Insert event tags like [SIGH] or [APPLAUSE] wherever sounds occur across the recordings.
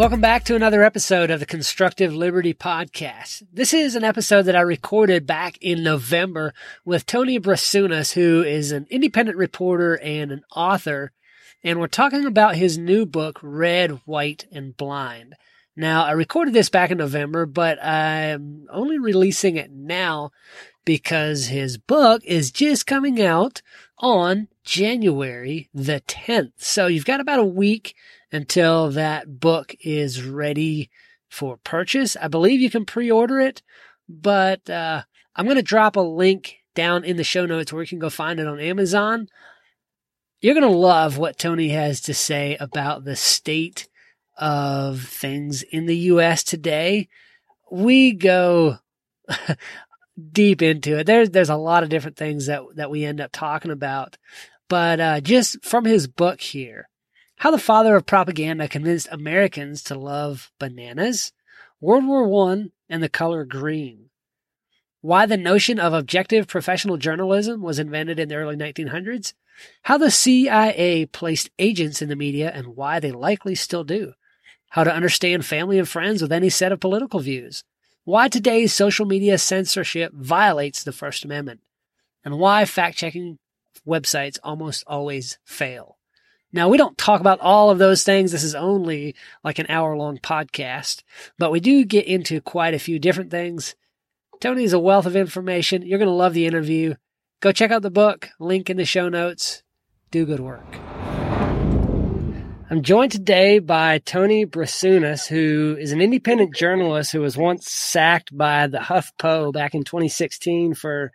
Welcome back to another episode of the Constructive Liberty Podcast. This is an episode that I recorded back in November with Tony Brasunas, who is an independent reporter and an author. And we're talking about his new book, Red, White, and Blind. Now, I recorded this back in November, but I'm only releasing it now because his book is just coming out on January the 10th. So you've got about a week until that book is ready for purchase. I believe you can pre-order it, but uh, I'm going to drop a link down in the show notes where you can go find it on Amazon. You're going to love what Tony has to say about the state of things in the U.S. today. We go [LAUGHS] deep into it. There's there's a lot of different things that that we end up talking about, but uh, just from his book here, how the father of propaganda convinced Americans to love bananas, World War One, and the color green. Why the notion of objective professional journalism was invented in the early 1900s. How the CIA placed agents in the media and why they likely still do. How to understand family and friends with any set of political views. Why today's social media censorship violates the First Amendment. And why fact checking websites almost always fail. Now, we don't talk about all of those things. This is only like an hour long podcast, but we do get into quite a few different things. Tony's a wealth of information. You're going to love the interview. Go check out the book, link in the show notes. Do good work. I'm joined today by Tony Brasunas, who is an independent journalist who was once sacked by the HuffPo back in 2016 for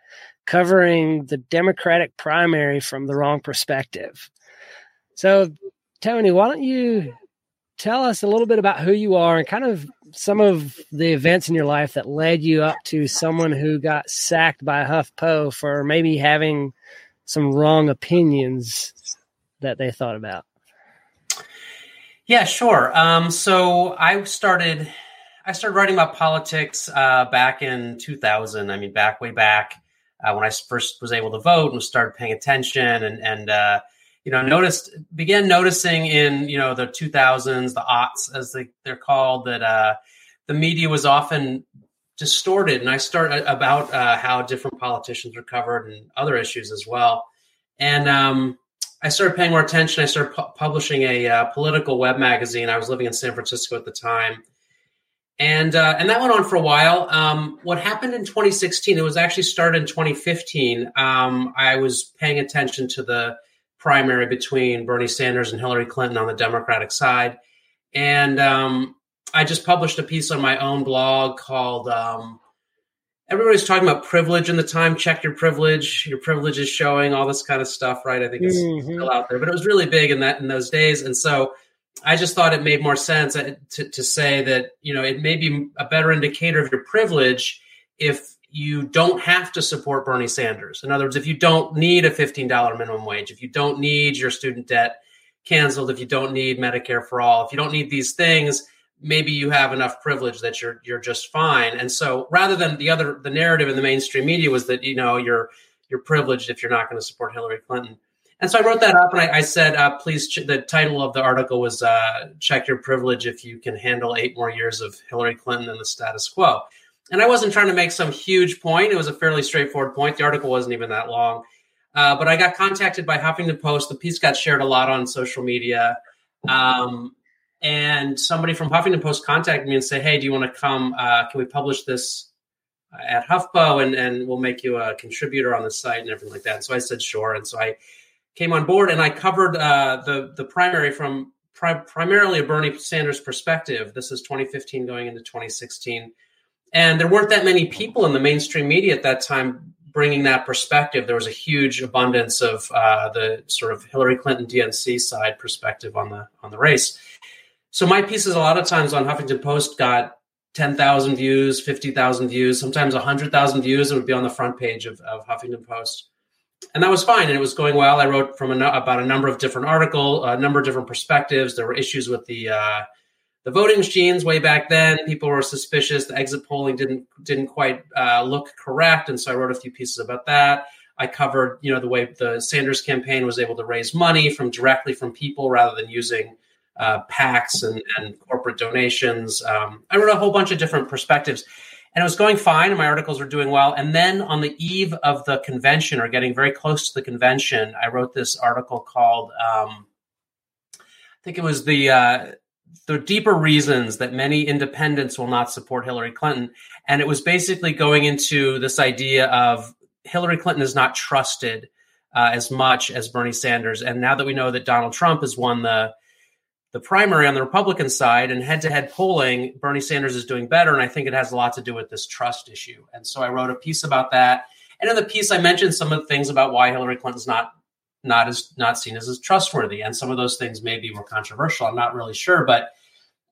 covering the Democratic primary from the wrong perspective. So, Tony, why don't you tell us a little bit about who you are and kind of some of the events in your life that led you up to someone who got sacked by HuffPo for maybe having some wrong opinions that they thought about? Yeah, sure. Um, so I started, I started writing about politics uh, back in 2000. I mean, back way back uh, when I first was able to vote and started paying attention and and uh, you know, noticed began noticing in you know the 2000s, the aughts as they, they're called, that uh, the media was often distorted. And I started about uh, how different politicians were covered and other issues as well. And um, I started paying more attention. I started pu- publishing a uh, political web magazine. I was living in San Francisco at the time. And uh, and that went on for a while. Um, what happened in 2016? It was actually started in 2015. Um, I was paying attention to the primary between Bernie Sanders and Hillary Clinton on the Democratic side. And um, I just published a piece on my own blog called um, Everybody's talking about privilege in the time. Check your privilege. Your privilege is showing all this kind of stuff, right? I think it's mm-hmm. still out there, but it was really big in that in those days. And so I just thought it made more sense uh, to, to say that you know it may be a better indicator of your privilege if you don't have to support Bernie Sanders. In other words, if you don't need a $15 minimum wage, if you don't need your student debt canceled, if you don't need Medicare for all, if you don't need these things, maybe you have enough privilege that you're you're just fine. And so rather than the other the narrative in the mainstream media was that you know you're you're privileged if you're not going to support Hillary Clinton. And so I wrote that up and I, I said, uh, please, ch- the title of the article was uh, Check Your Privilege If You Can Handle Eight More Years of Hillary Clinton and the Status Quo and I wasn't trying to make some huge point. It was a fairly straightforward point. The article wasn't even that long. Uh, but I got contacted by Huffington Post. The piece got shared a lot on social media. Um, and somebody from Huffington Post contacted me and said, Hey, do you want to come? Uh, can we publish this at HuffPo and, and we'll make you a contributor on the site and everything like that? And so I said, Sure. And so I came on board and I covered uh, the, the primary from pri- primarily a Bernie Sanders perspective. This is 2015 going into 2016 and there weren't that many people in the mainstream media at that time bringing that perspective. There was a huge abundance of uh, the sort of Hillary Clinton DNC side perspective on the on the race. So my pieces a lot of times on Huffington Post got 10,000 views, 50,000 views, sometimes 100,000 views. It would be on the front page of, of Huffington Post. And that was fine. And it was going well. I wrote from a, about a number of different articles, a number of different perspectives. There were issues with the uh, the voting machines way back then people were suspicious the exit polling didn't didn't quite uh, look correct and so i wrote a few pieces about that i covered you know the way the sanders campaign was able to raise money from directly from people rather than using uh, PACs and, and corporate donations. Um, I wrote a whole bunch of different perspectives. And it was going fine, and my articles were doing well. And then on the eve of the convention, or getting very close to the convention, I wrote this article called, um, I think it was the uh, the deeper reasons that many independents will not support Hillary Clinton. And it was basically going into this idea of Hillary Clinton is not trusted uh, as much as Bernie Sanders. And now that we know that Donald Trump has won the the primary on the Republican side and head to head polling, Bernie Sanders is doing better. And I think it has a lot to do with this trust issue. And so I wrote a piece about that. And in the piece, I mentioned some of the things about why Hillary Clinton's not not as not seen as as trustworthy. And some of those things maybe were controversial. I'm not really sure, but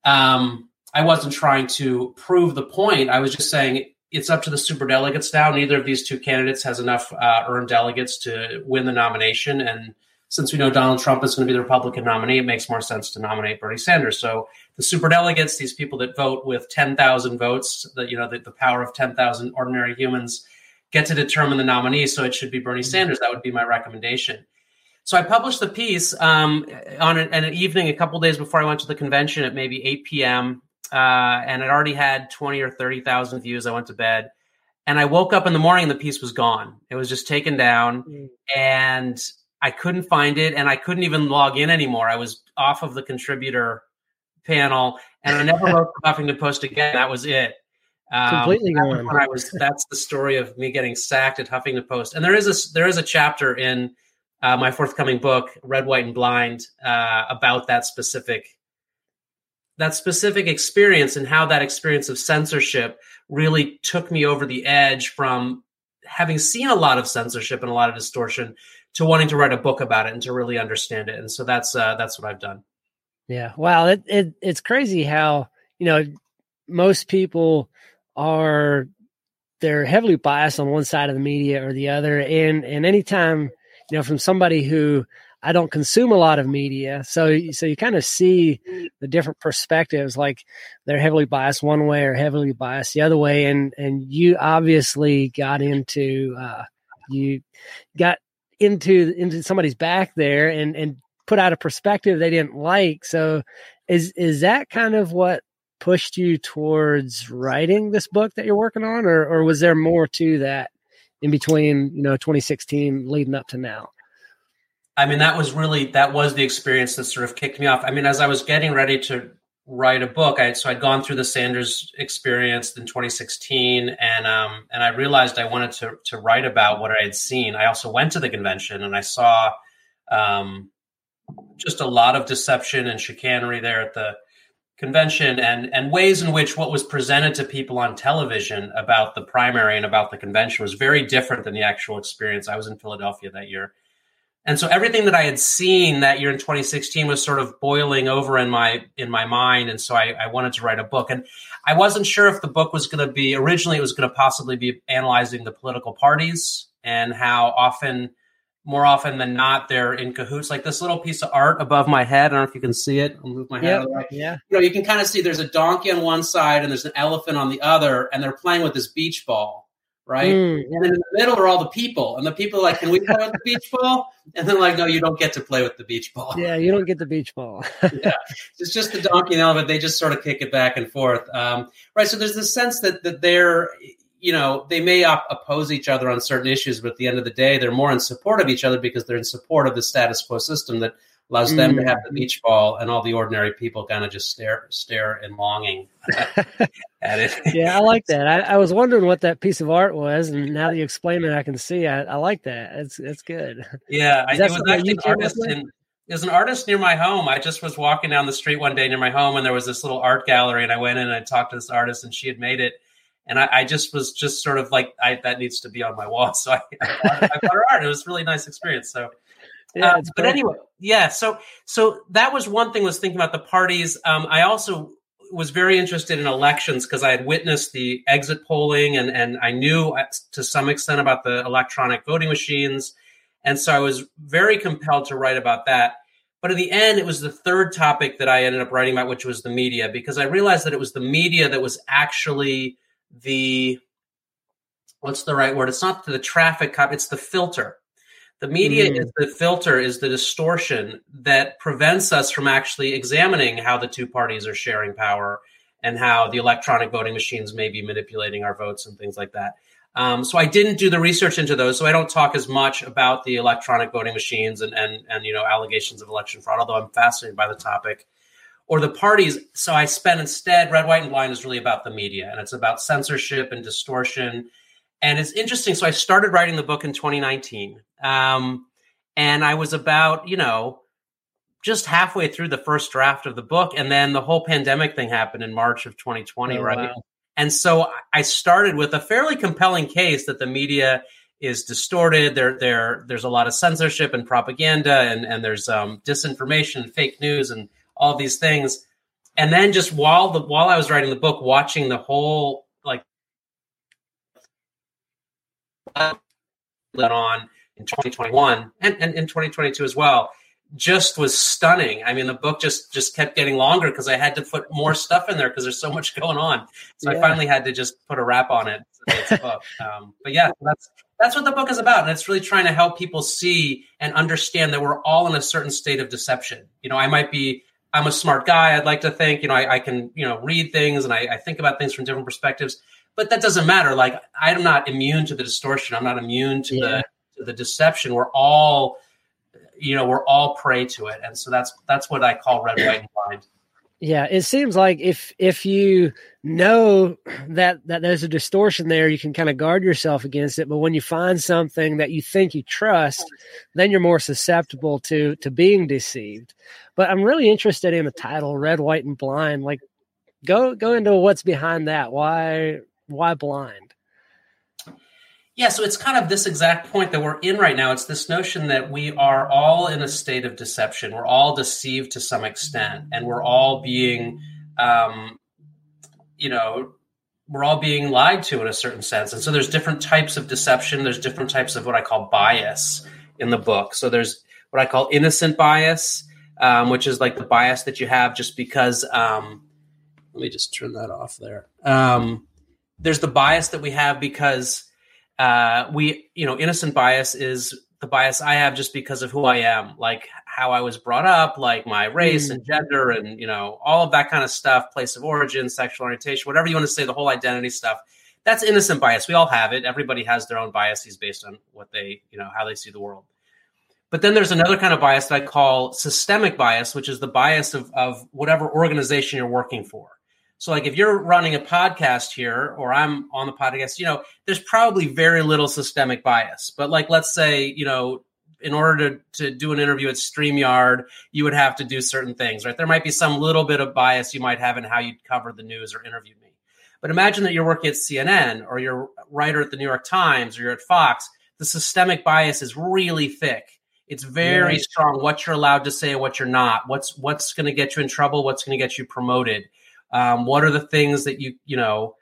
um, I wasn't trying to prove the point. I was just saying it's up to the super delegates now. Neither of these two candidates has enough uh, earned delegates to win the nomination, and since we know Donald Trump is going to be the Republican nominee, it makes more sense to nominate Bernie Sanders. So the super delegates, these people that vote with 10,000 votes, that you know the, the power of 10,000 ordinary humans, get to determine the nominee. So it should be Bernie Sanders. That would be my recommendation. So I published the piece um, on an, an, evening a couple days before I went to the convention at maybe 8 p.m. Uh, and it already had 20 or 30,000 views. I went to bed. And I woke up in the morning and the piece was gone. It was just taken down. Mm. And I couldn't find it and I couldn't even log in anymore. I was off of the contributor panel and I never wrote [LAUGHS] for Huffington Post again. That was it. Um, Completely gone. I was, that's the story of me getting sacked at Huffington Post. And there is a there is a chapter in uh, my forthcoming book, Red, White, and Blind, uh, about that specific that specific experience and how that experience of censorship really took me over the edge from having seen a lot of censorship and a lot of distortion to wanting to write a book about it and to really understand it. And so that's uh, that's what I've done. Yeah. Wow. It, it it's crazy how you know most people are they're heavily biased on one side of the media or the other, and and anytime you know from somebody who I don't consume a lot of media, so so you kind of see the different perspectives. Like they're heavily biased one way or heavily biased the other way, and and you obviously got into uh, you got into into somebody's back there and and put out a perspective they didn't like. So is is that kind of what pushed you towards writing this book that you're working on or or was there more to that in between, you know, 2016 leading up to now? I mean, that was really that was the experience that sort of kicked me off. I mean, as I was getting ready to write a book. I so I'd gone through the Sanders experience in 2016, and um, and I realized I wanted to to write about what I had seen. I also went to the convention and I saw um, just a lot of deception and chicanery there at the convention, and and ways in which what was presented to people on television about the primary and about the convention was very different than the actual experience. I was in Philadelphia that year. And so everything that I had seen that year in 2016 was sort of boiling over in my in my mind. And so I, I wanted to write a book. And I wasn't sure if the book was going to be originally it was going to possibly be analyzing the political parties and how often more often than not they're in cahoots. Like this little piece of art above my head. I don't know if you can see it. I'll move my head. Yep, yeah. You know, you can kind of see there's a donkey on one side and there's an elephant on the other, and they're playing with this beach ball right? Mm. And in the middle are all the people, and the people are like, "Can we play with the beach ball?" And then like, "No, you don't get to play with the beach ball." Yeah, you don't get the beach ball. [LAUGHS] yeah, it's just the donkey and elephant. They just sort of kick it back and forth, um, right? So there's this sense that that they're, you know, they may op- oppose each other on certain issues, but at the end of the day, they're more in support of each other because they're in support of the status quo system that allows mm. them to have the mm. beach ball, and all the ordinary people kind of just stare stare in longing [LAUGHS] at it. yeah, I like that. I, I, was wondering what that piece of art was, and now that you explain it, I can see. I, I like that. It's it's good. Yeah, I, it was actually an artist in. There's an artist near my home. I just was walking down the street one day near my home, and there was this little art gallery, and I went in and I talked to this artist, and she had made it. And I, I just was just sort of like, I, that needs to be on my wall. [LAUGHS] So I, I, I bought her art. It was a really nice experience. So yeah, uh, but anyway, yeah. So so that was one thing. Was thinking about the parties. Um, I also was very interested in elections because I had witnessed the exit polling and and I knew to some extent about the electronic voting machines, and so I was very compelled to write about that. But in the end, it was the third topic that I ended up writing about, which was the media, because I realized that it was the media that was actually the what's the right word? It's not the traffic cop; it's the filter The media mm. is the filter, is the distortion that prevents us from actually examining how the two parties are sharing power and how the electronic voting machines may be manipulating our votes and things like that. Um, so I didn't do the research into those, so I don't talk as much about the electronic voting machines and and and you know allegations of election fraud. Although I'm fascinated by the topic, or the parties. So I spent instead red, white, and blind is really about the media, and it's about censorship and distortion. And it's interesting. So I started writing the book in 2019, um, and I was about you know just halfway through the first draft of the book, and then the whole pandemic thing happened in March of 2020, oh, right? Wow. And so I started with a fairly compelling case that the media is distorted. There, there, there's a lot of censorship and propaganda, and and there's um, disinformation, and fake news, and all these things. And then just while the while I was writing the book, watching the whole went on in 2021 and, and in 2022 as well just was stunning. I mean, the book just just kept getting longer because I had to put more stuff in there because there's so much [LAUGHS] going on. So yeah. I finally had to just put a wrap on it. [LAUGHS] Um, but yeah, that's that's what the book is about, and it's really trying to help people see and understand that we're all in a certain state of deception. You know, I might be. I'm a smart guy. I'd like to think, you know, I, I can, you know, read things and I, I think about things from different perspectives. But that doesn't matter. Like I'm not immune to the distortion. I'm not immune to yeah. the to the deception. We're all you know we're all prey to it and so that's that's what i call red white and blind yeah it seems like if if you know that that there's a distortion there you can kind of guard yourself against it but when you find something that you think you trust then you're more susceptible to to being deceived but i'm really interested in the title red white and blind like go go into what's behind that why why blind yeah, so it's kind of this exact point that we're in right now. It's this notion that we are all in a state of deception. We're all deceived to some extent, and we're all being, um, you know, we're all being lied to in a certain sense. And so there's different types of deception. There's different types of what I call bias in the book. So there's what I call innocent bias, um, which is like the bias that you have just because. Um, let me just turn that off there. Um, there's the bias that we have because uh, we, you know, innocent bias is the bias I have just because of who I am, like how I was brought up, like my race mm. and gender, and you know, all of that kind of stuff, place of origin, sexual orientation, whatever you want to say, the whole identity stuff. That's innocent bias. We all have it. Everybody has their own biases based on what they, you know, how they see the world. But then there's another kind of bias that I call systemic bias, which is the bias of, of whatever organization you're working for. So, like, if you're running a podcast here, or I'm on the podcast, you know, there's probably very little systemic bias. But, like, let's say, you know, in order to, to do an interview at StreamYard, you would have to do certain things, right? There might be some little bit of bias you might have in how you cover the news or interview me. But imagine that you're working at CNN or you're a writer at the New York Times or you're at Fox. The systemic bias is really thick. It's very strong what you're allowed to say and what you're not. What's what's going to get you in trouble? What's going to get you promoted? Um, what are the things that you you know?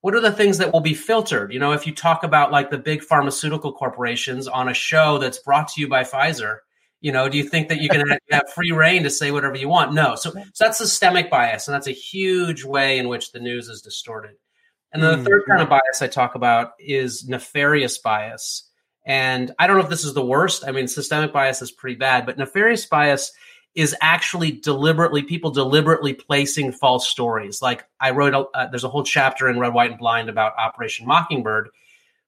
What are the things that will be filtered? You know, if you talk about like the big pharmaceutical corporations on a show that's brought to you by Pfizer, you know, do you think that you can have free reign to say whatever you want? No. So, so that's systemic bias, and that's a huge way in which the news is distorted. And then the third kind of mm-hmm. bias I talk about is nefarious bias. And I don't know if this is the worst. I mean, systemic bias is pretty bad, but nefarious bias is actually deliberately people deliberately placing false stories. Like I wrote, a, uh, there's a whole chapter in Red, White, and Blind about Operation Mockingbird,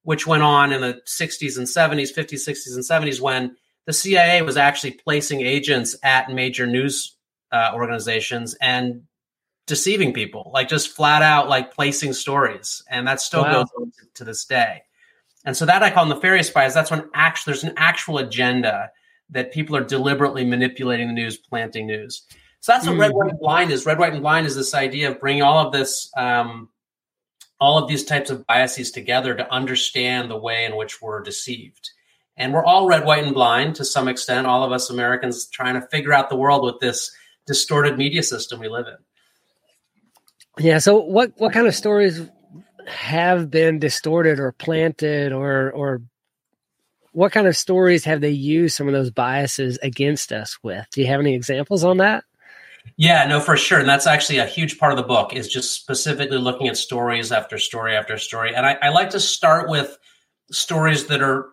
which went on in the 60s and 70s, 50s, 60s, and 70s when the CIA was actually placing agents at major news uh, organizations and deceiving people, like just flat out like placing stories, and that still wow. goes on to, to this day. And so that I call nefarious bias. That's when actually there's an actual agenda that people are deliberately manipulating the news, planting news. So that's what mm-hmm. red, white, and blind is. Red, white, and blind is this idea of bringing all of this, um, all of these types of biases together to understand the way in which we're deceived. And we're all red, white, and blind to some extent. All of us Americans trying to figure out the world with this distorted media system we live in. Yeah. So, what what kind of stories have been distorted or planted or or what kind of stories have they used some of those biases against us with? Do you have any examples on that? Yeah, no, for sure. And that's actually a huge part of the book is just specifically looking at stories after story after story. And I, I like to start with stories that are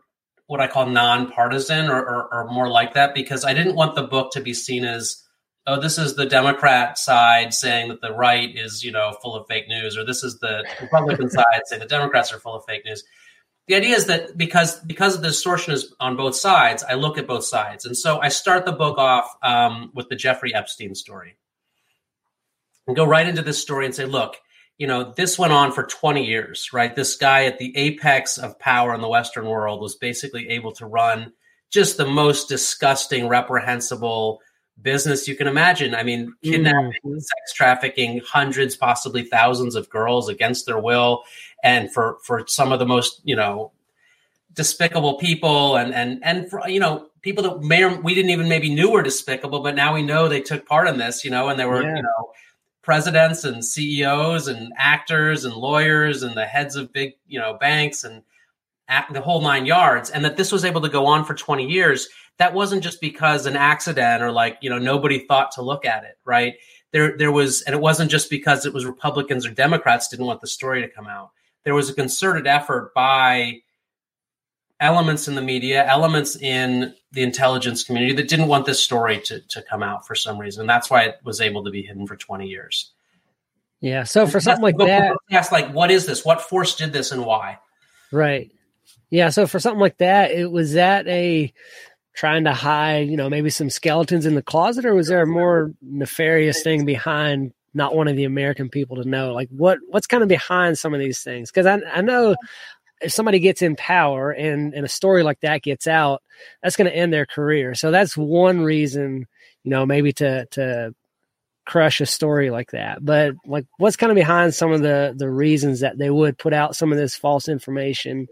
what I call nonpartisan or, or, or more like that because I didn't want the book to be seen as oh, this is the Democrat side saying that the right is, you know, full of fake news, or this is the Republican [LAUGHS] side saying the Democrats are full of fake news. The idea is that because because of the distortion is on both sides, I look at both sides, and so I start the book off um, with the Jeffrey Epstein story, and go right into this story and say, look, you know, this went on for 20 years, right? This guy at the apex of power in the Western world was basically able to run just the most disgusting, reprehensible business you can imagine. I mean, kidnapping, mm-hmm. sex trafficking, hundreds, possibly thousands of girls against their will, and for for some of the most you know despicable people, and and and for you know people that may or we didn't even maybe knew were despicable, but now we know they took part in this, you know, and they were yeah. you know presidents and CEOs and actors and lawyers and the heads of big you know banks and the whole nine yards, and that this was able to go on for 20 years that wasn't just because an accident or like you know nobody thought to look at it right? There there was and it wasn't just because it was republicans or democrats didn't want the story to come out. There was a concerted effort by elements in the media elements in the intelligence community that didn't want this story to, to come out for some reason. And that's why it was able to be hidden for 20 years. Yeah so for something like that ask like what is this? What force did this and why? Right. Yeah so for something like that it was that a trying to hide, you know, maybe some skeletons in the closet, or was there a more nefarious thing behind not wanting the American people to know? Like, what what's kind of behind some of these things? Because I I know if somebody gets in power and and a story like that gets out, that's going to end their career. So that's one reason, you know, maybe to to crush a story like that. But like, what's kind of behind some of the the reasons that they would put out some of this false information,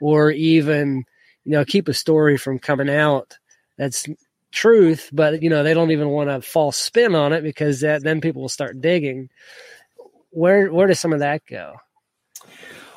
or even you know, keep a story from coming out that's truth, but you know, they don't even want a false spin on it because that then people will start digging. Where where does some of that go?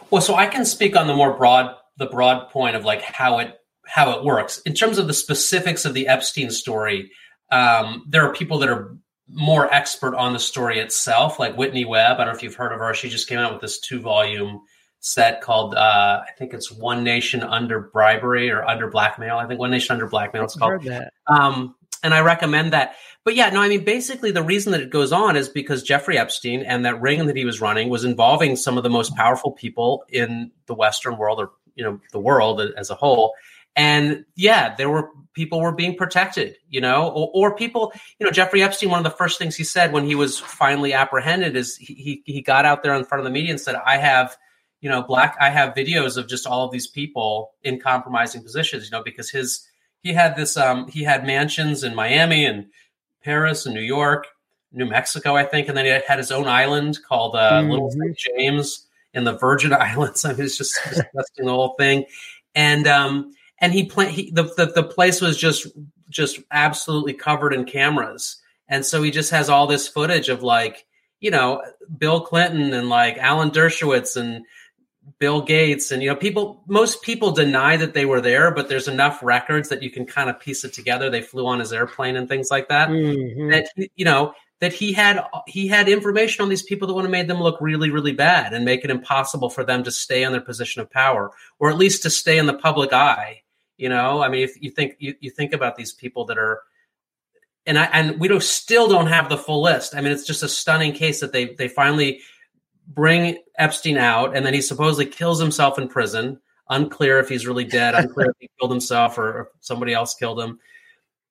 Well, so I can speak on the more broad the broad point of like how it how it works in terms of the specifics of the Epstein story. Um, there are people that are more expert on the story itself, like Whitney Webb. I don't know if you've heard of her. She just came out with this two volume set called uh, I think it's One Nation Under Bribery or Under Blackmail. I think One Nation Under Blackmail. It's called. Um, and I recommend that. But yeah, no, I mean, basically, the reason that it goes on is because Jeffrey Epstein and that ring that he was running was involving some of the most powerful people in the Western world, or you know, the world as a whole. And yeah, there were people were being protected, you know, or, or, people, you know, Jeffrey Epstein. One of the first things he said when he was finally apprehended is he he, he got out there in front of the media and said, "I have." You know, black. I have videos of just all of these people in compromising positions. You know, because his he had this um he had mansions in Miami and Paris and New York, New Mexico, I think, and then he had his own island called uh, mm-hmm. Little St. James in the Virgin [LAUGHS] Islands. I mean, it's just disgusting the whole thing, and um and he played he the, the the place was just just absolutely covered in cameras, and so he just has all this footage of like you know Bill Clinton and like Alan Dershowitz and Bill Gates and you know people most people deny that they were there but there's enough records that you can kind of piece it together they flew on his airplane and things like that mm-hmm. that you know that he had he had information on these people that would have made them look really really bad and make it impossible for them to stay in their position of power or at least to stay in the public eye you know i mean if you think you, you think about these people that are and I and we don't still don't have the full list. I mean, it's just a stunning case that they they finally bring Epstein out, and then he supposedly kills himself in prison. Unclear if he's really dead. Unclear if he [LAUGHS] killed himself or if somebody else killed him.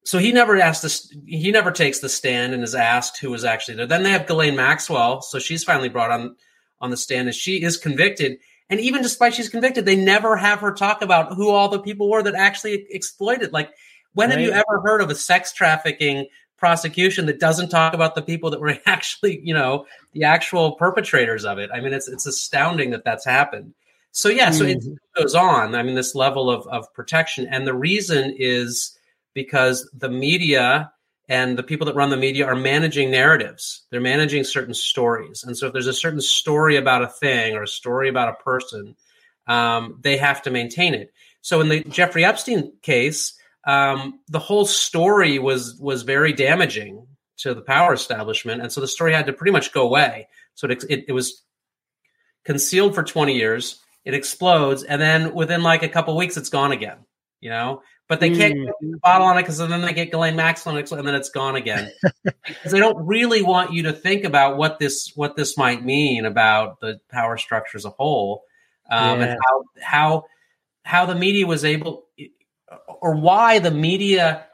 So he never asked this. He never takes the stand and is asked who was actually there. Then they have Ghislaine Maxwell. So she's finally brought on on the stand, and she is convicted. And even despite she's convicted, they never have her talk about who all the people were that actually exploited. Like, when right. have you ever heard of a sex trafficking prosecution that doesn't talk about the people that were [LAUGHS] actually, you know, the actual perpetrators of it. I mean, it's it's astounding that that's happened. So yeah, so mm-hmm. it goes on. I mean, this level of of protection, and the reason is because the media and the people that run the media are managing narratives. They're managing certain stories, and so if there's a certain story about a thing or a story about a person, um, they have to maintain it. So in the Jeffrey Epstein case, um, the whole story was was very damaging to the power establishment, and so the story had to pretty much go away. So it, it, it was concealed for 20 years. It explodes, and then within like a couple weeks, it's gone again. you know. But they can't mm. the bottle on it because then they get Ghislaine Maxwell and then it's gone again. [LAUGHS] because they don't really want you to think about what this what this might mean about the power structure as a whole, um, yeah. and how how how the media was able or why the media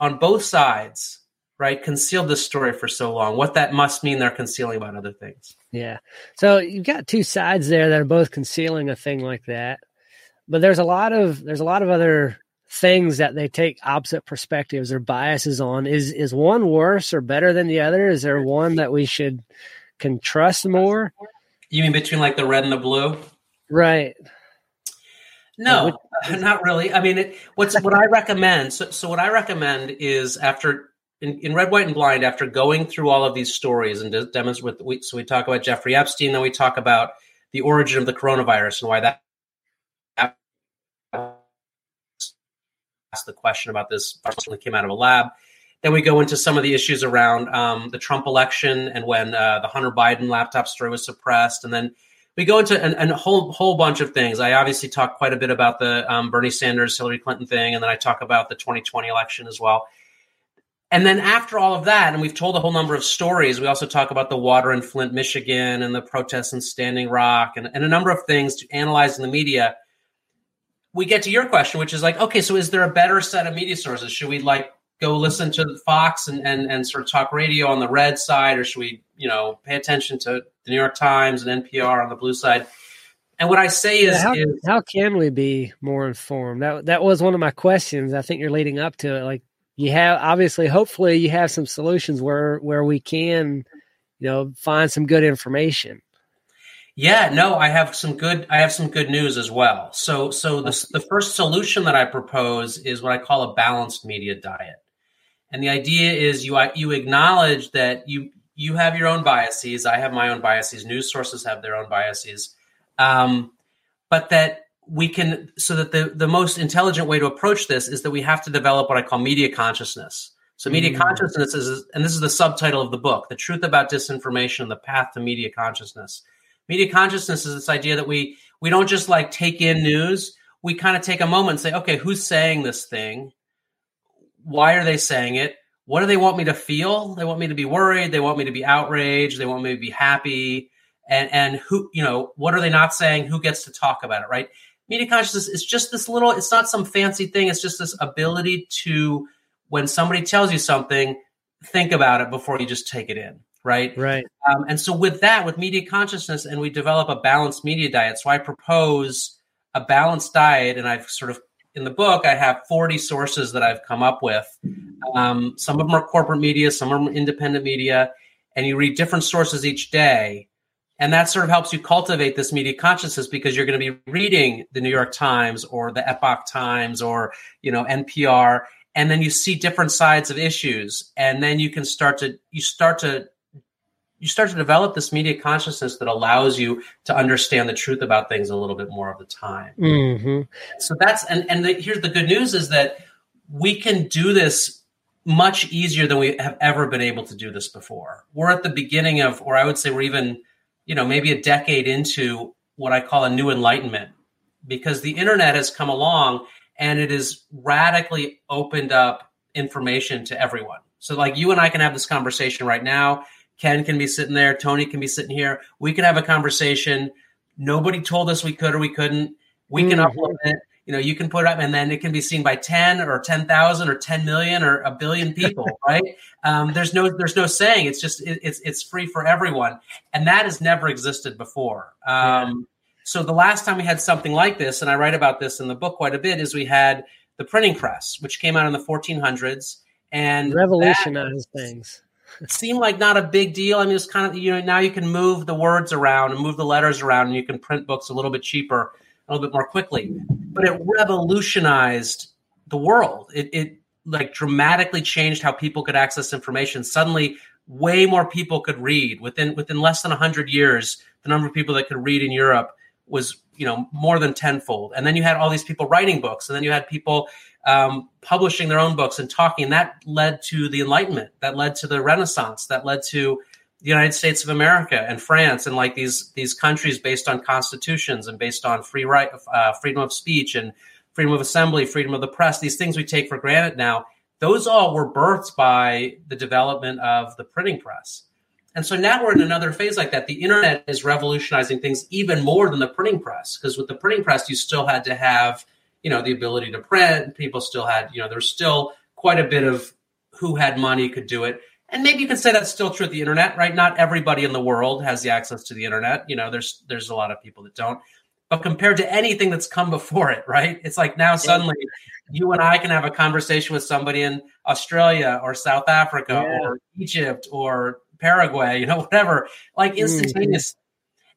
on both sides right concealed this story for so long what that must mean they're concealing about other things. Yeah. So you've got two sides there that are both concealing a thing like that. But there's a lot of there's a lot of other things that they take opposite perspectives or biases on. Is is one worse or better than the other? Is there one that we should can trust more? You mean between like the red and the blue? Right no [LAUGHS] not really i mean it, what's what i recommend so, so what i recommend is after in, in, red white and blind after going through all of these stories and de- demonstrate with so we talk about jeffrey epstein then we talk about the origin of the coronavirus and why that asked the question about this came out of a lab. Then we go into some of the issues around um, the Trump election and when uh, the Hunter Biden laptop story was suppressed, and then we go into an, a whole whole bunch of things. I obviously talk quite a bit about the um, Bernie Sanders Hillary Clinton thing, and then I talk about the 2020 election as well. And then after all of that, and we've told a whole number of stories, we also talk about the water in Flint, Michigan, and the protests in Standing Rock, and, and a number of things to analyze in the media we get to your question, which is like, okay, so is there a better set of media sources? Should we like go listen to Fox and, and, and sort of talk radio on the red side, or should we, you know, pay attention to the New York Times and NPR on the blue side? And what I say is, how, is, how can we be more informed? That that was one of my questions. I think you're leading up to it. Like you have obviously, hopefully, you have some solutions where where we can, you know, find some good information. Yeah, no, I have some good I have some good news as well. So so the the first solution that I propose is what I call a balanced media diet. And the idea is you you acknowledge that you you have your own biases, I have my own biases, news sources have their own biases. Um, but that we can so that the the most intelligent way to approach this is that we have to develop what I call media consciousness. So media mm. consciousness is and this is the subtitle of the book, The Truth About Disinformation, The Path to Media Consciousness media consciousness is this idea that we we don't just like take in news we kind of take a moment and say okay who's saying this thing why are they saying it? What do they want me to feel? They want me to be worried. They want me to be outraged. They want me to be happy. And and who you know what are they not saying? Who gets to talk about it right? Media consciousness is just this little it's not some fancy thing. It's just this ability to when somebody tells you something think about it before you just take it in right? Right. Um, and so with that, with media consciousness, and we develop a balanced media diet. So I propose a balanced diet, and I've sort of in the book I have 40 sources that I've come up with. Um, some of them are corporate media, some are independent media, and you read different sources each day. And that sort of helps you cultivate this media consciousness because you're going to be reading the New York Times or the Epoch Times or you know NPR, and then you see different sides of issues, and then you can start to you start to you start to develop this media consciousness that allows you to understand the truth about things a little bit more of the time. Mm-hmm. So that's and and the, here's the good news is that we can do this much easier than we have ever been able to do this before. We're at the beginning of, or I would say we're even, you know, maybe a decade into what I call a new enlightenment because the internet has come along and it has radically opened up information to everyone. So like you and I can have this conversation right now Ken can be sitting there, Tony can be sitting here. We can have a conversation. Nobody told us we could or we couldn't. We can mm-hmm. upload it. You know, you can put it up, and then it can be seen by ten or ten thousand or ten million or a billion people. [LAUGHS] right? Um, there's no there's no saying. It's just it, it's it's free for everyone, and that has never existed before. Um, yeah. So the last time we had something like this, and I write about this in the book quite a bit, is we had the printing press, which came out in the 1400s and revolutionized that, things seemed like not a big deal. I mean, it's kind of you know now you can move the words around and move the letters around, and you can print books a little bit cheaper, a little bit more quickly. But it revolutionized the world. It, it like dramatically changed how people could access information. Suddenly, way more people could read within within less than hundred years. The number of people that could read in Europe was you know more than tenfold. And then you had all these people writing books, and then you had people um, publishing their own books and talking. And that led to the Enlightenment, that led to the Renaissance, that led to the United States of America and France and like these these countries based on constitutions and based on free right, uh, freedom of speech and freedom of assembly, freedom of the press, these things we take for granted now, those all were birthed by the development of the printing press. And so now we're in another phase like that. The internet is revolutionizing things even more than the printing press, because with the printing press, you still had to have, you know, the ability to print. People still had, you know, there's still quite a bit of who had money could do it. And maybe you can say that's still true with the internet, right? Not everybody in the world has the access to the internet. You know, there's there's a lot of people that don't. But compared to anything that's come before it, right? It's like now suddenly you and I can have a conversation with somebody in Australia or South Africa yeah. or Egypt or Paraguay, you know, [LAUGHS] whatever, like mm-hmm. instantaneous. Mm-hmm.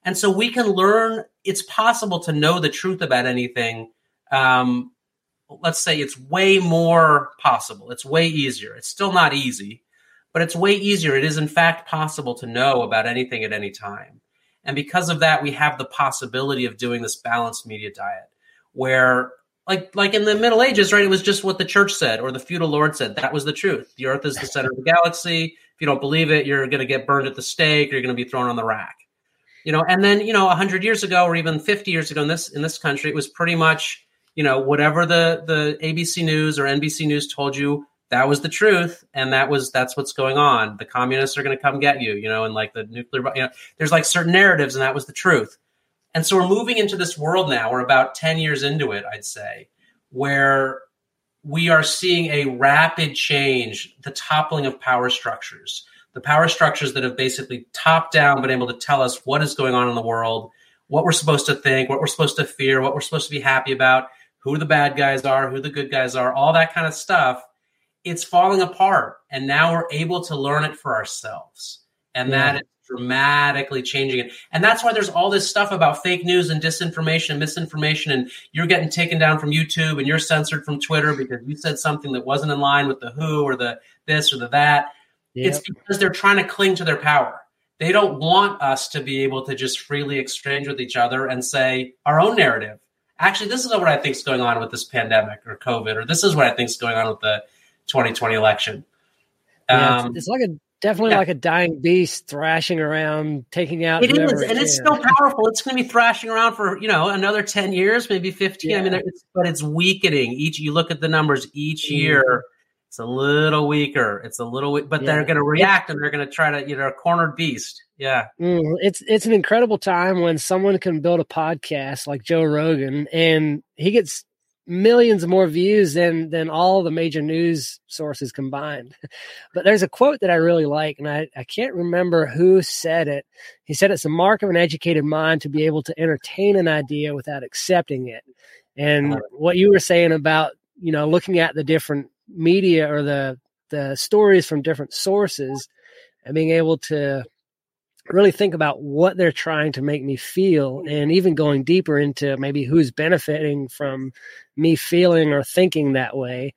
And so we can learn. It's possible to know the truth about anything. Um, let's say it's way more possible. It's way easier. It's still not easy, but it's way easier. It is in fact possible to know about anything at any time. And because of that, we have the possibility of doing this balanced media diet where like like in the Middle Ages, right? It was just what the church said or the feudal lord said. That was the truth. The earth is the center of the galaxy. If you don't believe it, you're going to get burned at the stake. You're going to be thrown on the rack. You know, and then you know, hundred years ago or even fifty years ago in this in this country, it was pretty much you know whatever the the ABC News or NBC News told you that was the truth and that was that's what's going on the communists are going to come get you you know and like the nuclear you know there's like certain narratives and that was the truth and so we're moving into this world now. We're about 10 years into it i'd say where we are seeing a rapid change the toppling of power structures the power structures that have basically top down been able to tell us what is going on in the world what we're supposed to think what we're supposed to fear what we're supposed to be happy about who the bad guys are who the good guys are all that kind of stuff. It's falling apart and now we're able to learn it for ourselves. And yeah. that is dramatically changing it and that's why there's all this stuff about fake news and disinformation and misinformation and you're getting taken down from youtube and you're censored from twitter because you said something that wasn't in line with the who or the this or the that yep. it's because they're trying to cling to their power they don't want us to be able to just freely exchange with each other and say our own narrative actually this is what i think is going on with this pandemic or covid or this is what i think is going on with the 2020 election. Yeah, um, it's, it's, like a definitely yeah. like a dying beast thrashing around, taking out. It is, and it's still powerful. It's going to be thrashing around for you know another ten years, maybe fifteen. Yeah. I mean, it's, but it's weakening. Each you look at the numbers each mm. year. It's a little weaker. It's a little, but yeah. they're going to react and they're going to try to, you know, a cornered beast. Yeah, mm, it's it's an incredible time when someone can build a podcast like Joe Rogan and he gets millions more views than than all the major news sources combined. [LAUGHS] But there's a quote that I really like, and I, I can't remember who said it. He said it's a mark of an educated mind to be able to entertain an idea without accepting it. And what you were saying about, you know, looking at the different media or the the stories from different sources and being able to really think about what they're trying to make me feel and even going deeper into maybe who's benefiting from me feeling or thinking that way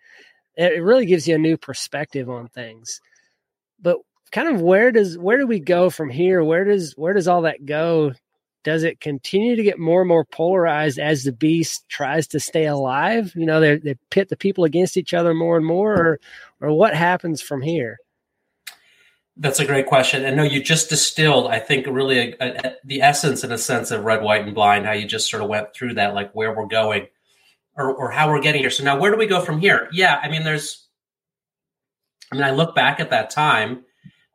it really gives you a new perspective on things. But kind of where does where do we go from here? Where does where does all that go? Does it continue to get more and more polarized as the beast tries to stay alive? You know they, they pit the people against each other more and more or or what happens from here? That's a great question. And no, you just distilled, I think, really a, a, the essence, in a sense, of Red, White, and Blind, how you just sort of went through that, like where we're going or, or how we're getting here. So now, where do we go from here? Yeah, I mean, there's, I mean, I look back at that time,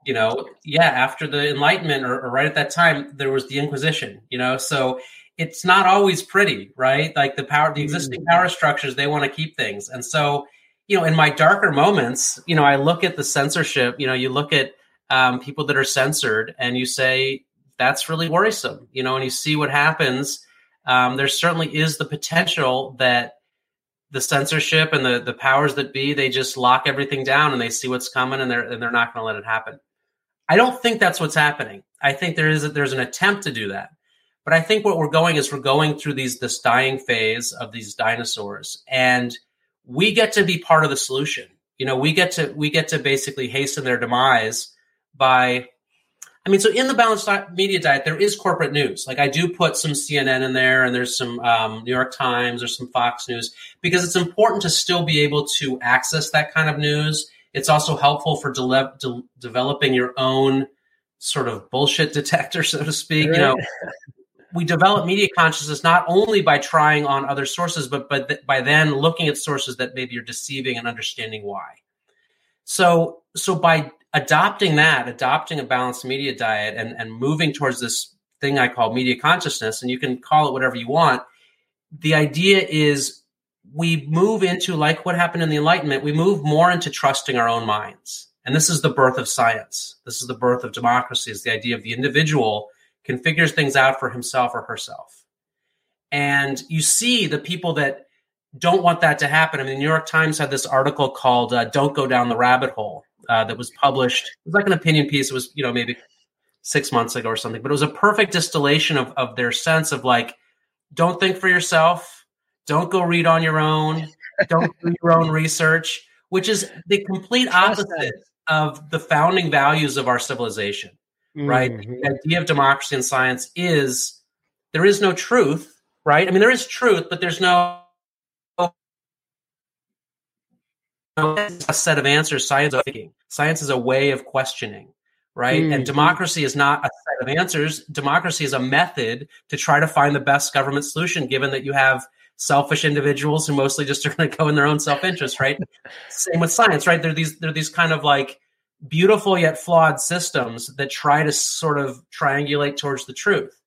you know, yeah, after the Enlightenment or, or right at that time, there was the Inquisition, you know, so it's not always pretty, right? Like the power, the existing mm. power structures, they want to keep things. And so, you know, in my darker moments, you know, I look at the censorship, you know, you look at, um, people that are censored, and you say that's really worrisome. You know, and you see what happens. Um, there certainly is the potential that the censorship and the the powers that be they just lock everything down and they see what's coming and they're and they're not going to let it happen. I don't think that's what's happening. I think there is a, there's an attempt to do that, but I think what we're going is we're going through these this dying phase of these dinosaurs, and we get to be part of the solution. You know, we get to we get to basically hasten their demise by I mean, so in the balanced media diet, there is corporate news. Like I do put some CNN in there, and there's some um, New York Times or some Fox News because it's important to still be able to access that kind of news. It's also helpful for de- de- developing your own sort of bullshit detector, [LAUGHS] so to speak. Right. You know, [LAUGHS] we develop media consciousness not only by trying on other sources, but but th- by then looking at sources that maybe are deceiving and understanding why. So so by adopting that, adopting a balanced media diet, and and moving towards this thing I call media consciousness, and you can call it whatever you want. The idea is we move into like what happened in the Enlightenment. We move more into trusting our own minds, and this is the birth of science. This is the birth of democracy. Is the idea of the individual can figure things out for himself or herself. And you see the people that don't want that to happen. I mean, the New York Times had this article called uh, "Don't Go Down the Rabbit Hole" uh, that was published. It was like an opinion piece. It was, you know, maybe six months ago or something, but it was a perfect distillation of, of their sense of like, don't think for yourself, don't go read on your own, don't do your own research, which is the complete opposite of the founding values of our civilization right? Mm-hmm. The idea of democracy and science is there is no truth, right? I mean, there is truth, but there's no a set of answers. Science is thinking. Science is a way of questioning, right? Mm-hmm. And democracy is not a set of answers. Democracy is a method to try to find the best government solution, given that you have selfish individuals who mostly just [LAUGHS] are going to go in their own self-interest, right? [LAUGHS] Same with science, right? There these there are these kind of like beautiful yet flawed systems that try to sort of triangulate towards the truth.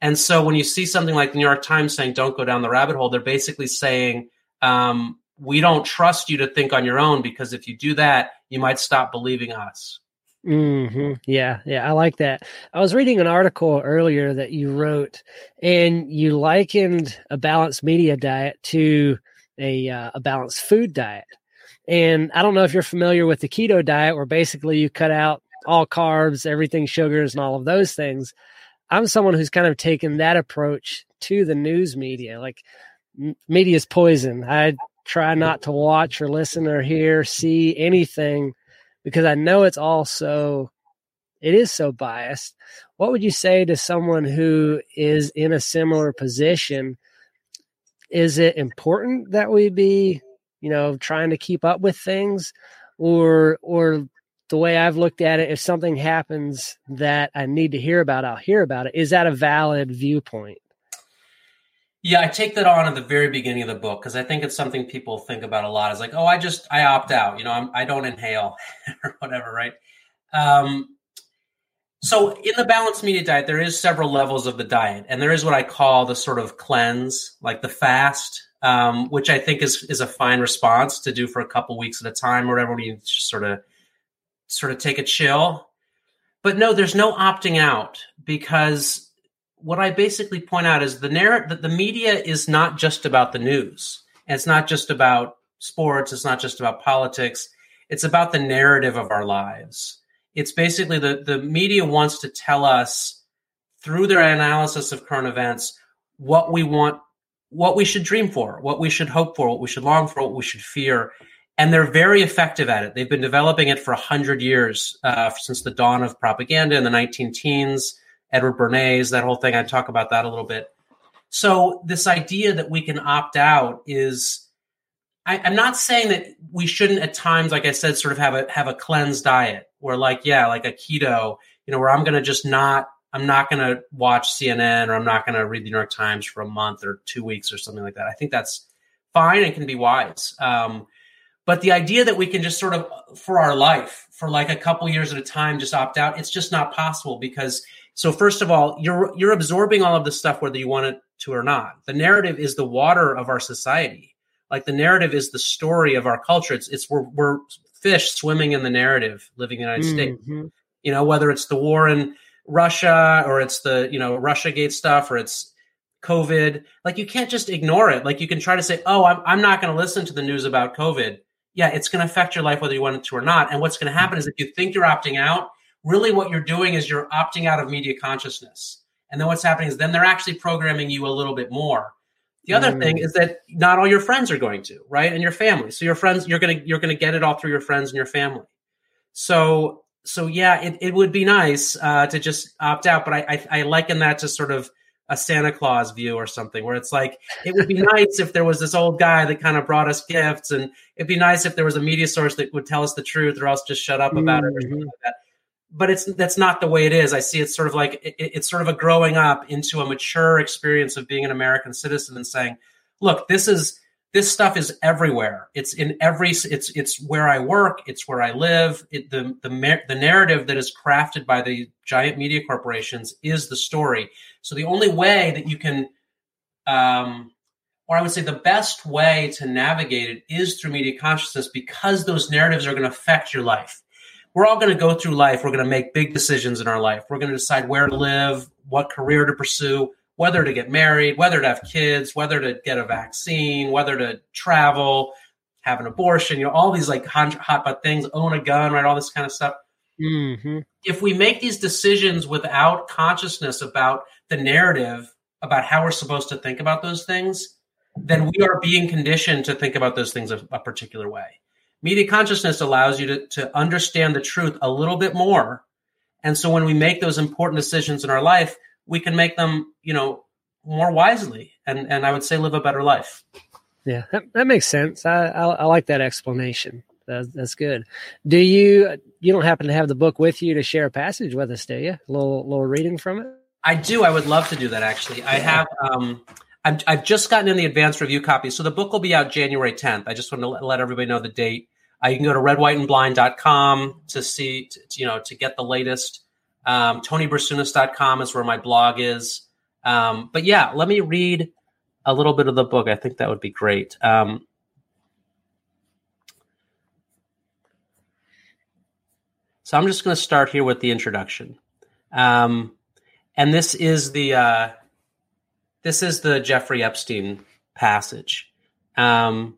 And so when you see something like the New York Times saying, don't go down the rabbit hole, they're basically saying, um, we don't trust you to think on your own because if you do that, you might stop believing us. Mm-hmm. Yeah, yeah, I like that. I was reading an article earlier that you wrote, and you likened a balanced media diet to a uh, a balanced food diet. And I don't know if you're familiar with the keto diet, where basically you cut out all carbs, everything sugars, and all of those things. I'm someone who's kind of taken that approach to the news media. Like, media is poison. I try not to watch or listen or hear, see anything because I know it's all so, it is so biased. What would you say to someone who is in a similar position? Is it important that we be you know, trying to keep up with things or or the way I've looked at it, if something happens that I need to hear about, I'll hear about it. Is that a valid viewpoint? Yeah, I take that on at the very beginning of the book because I think it's something people think about a lot. Is like, oh, I just I opt out. You know, I'm, I do not inhale [LAUGHS] or whatever, right? Um, so in the balanced media diet, there is several levels of the diet, and there is what I call the sort of cleanse, like the fast, um, which I think is is a fine response to do for a couple weeks at a time or whatever. You just sort of sort of take a chill. But no, there's no opting out because what I basically point out is the narrative that the media is not just about the news. And it's not just about sports. It's not just about politics. It's about the narrative of our lives. It's basically the, the media wants to tell us through their analysis of current events what we want what we should dream for, what we should hope for, what we should long for, what we should fear. And they're very effective at it. They've been developing it for 100 years, uh, since the dawn of propaganda in the 19 teens, Edward Bernays, that whole thing. I talk about that a little bit. So, this idea that we can opt out is. I, I'm not saying that we shouldn't at times, like I said, sort of have a have a cleansed diet where like, yeah, like a keto, you know, where I'm gonna just not I'm not to watch CNN or I'm not to read the New York Times for a month or two weeks or something like that. I think that's fine and can be wise. Um, but the idea that we can just sort of for our life for like a couple years at a time just opt out, it's just not possible because so first of all, you're you're absorbing all of this stuff whether you want it to or not. The narrative is the water of our society. Like the narrative is the story of our culture. It's it's we're, we're fish swimming in the narrative living in the United mm-hmm. States. You know, whether it's the war in Russia or it's the, you know, Russia Gate stuff or it's COVID. Like you can't just ignore it. Like you can try to say, oh, I'm, I'm not going to listen to the news about COVID. Yeah, it's going to affect your life whether you want it to or not. And what's going to happen is if you think you're opting out, really what you're doing is you're opting out of media consciousness. And then what's happening is then they're actually programming you a little bit more. The other mm. thing is that not all your friends are going to, right? And your family. So your friends, you're gonna you're gonna get it all through your friends and your family. So so yeah, it, it would be nice uh, to just opt out, but I, I, I liken that to sort of a Santa Claus view or something, where it's like it would be [LAUGHS] nice if there was this old guy that kind of brought us gifts, and it'd be nice if there was a media source that would tell us the truth, or else just shut up about mm-hmm. it or something mm-hmm. like that. But it's that's not the way it is. I see it's sort of like it, it's sort of a growing up into a mature experience of being an American citizen and saying, look, this is this stuff is everywhere. It's in every. It's it's where I work. It's where I live. It, the the the narrative that is crafted by the giant media corporations is the story. So the only way that you can, um, or I would say the best way to navigate it is through media consciousness because those narratives are going to affect your life. We're all going to go through life. We're going to make big decisions in our life. We're going to decide where to live, what career to pursue whether to get married, whether to have kids, whether to get a vaccine, whether to travel, have an abortion, you know, all these like hot, hot but things, own a gun, right? All this kind of stuff. Mm-hmm. If we make these decisions without consciousness about the narrative, about how we're supposed to think about those things, then we are being conditioned to think about those things a, a particular way. Media consciousness allows you to, to understand the truth a little bit more. And so when we make those important decisions in our life, we can make them, you know, more wisely and, and I would say live a better life. Yeah, that, that makes sense. I, I, I like that explanation. That's, that's good. Do you you don't happen to have the book with you to share a passage with us, do you? A little little reading from it. I do. I would love to do that. Actually, I have. Um, i have just gotten in the advanced review copy, so the book will be out January 10th. I just want to let, let everybody know the date. Uh, you can go to redwhiteandblind.com to see, to, you know, to get the latest. Um, TonyBrasunas.com is where my blog is. Um, but yeah, let me read a little bit of the book. I think that would be great. Um, so I'm just going to start here with the introduction. Um, and this is the uh, this is the Jeffrey Epstein passage. Um,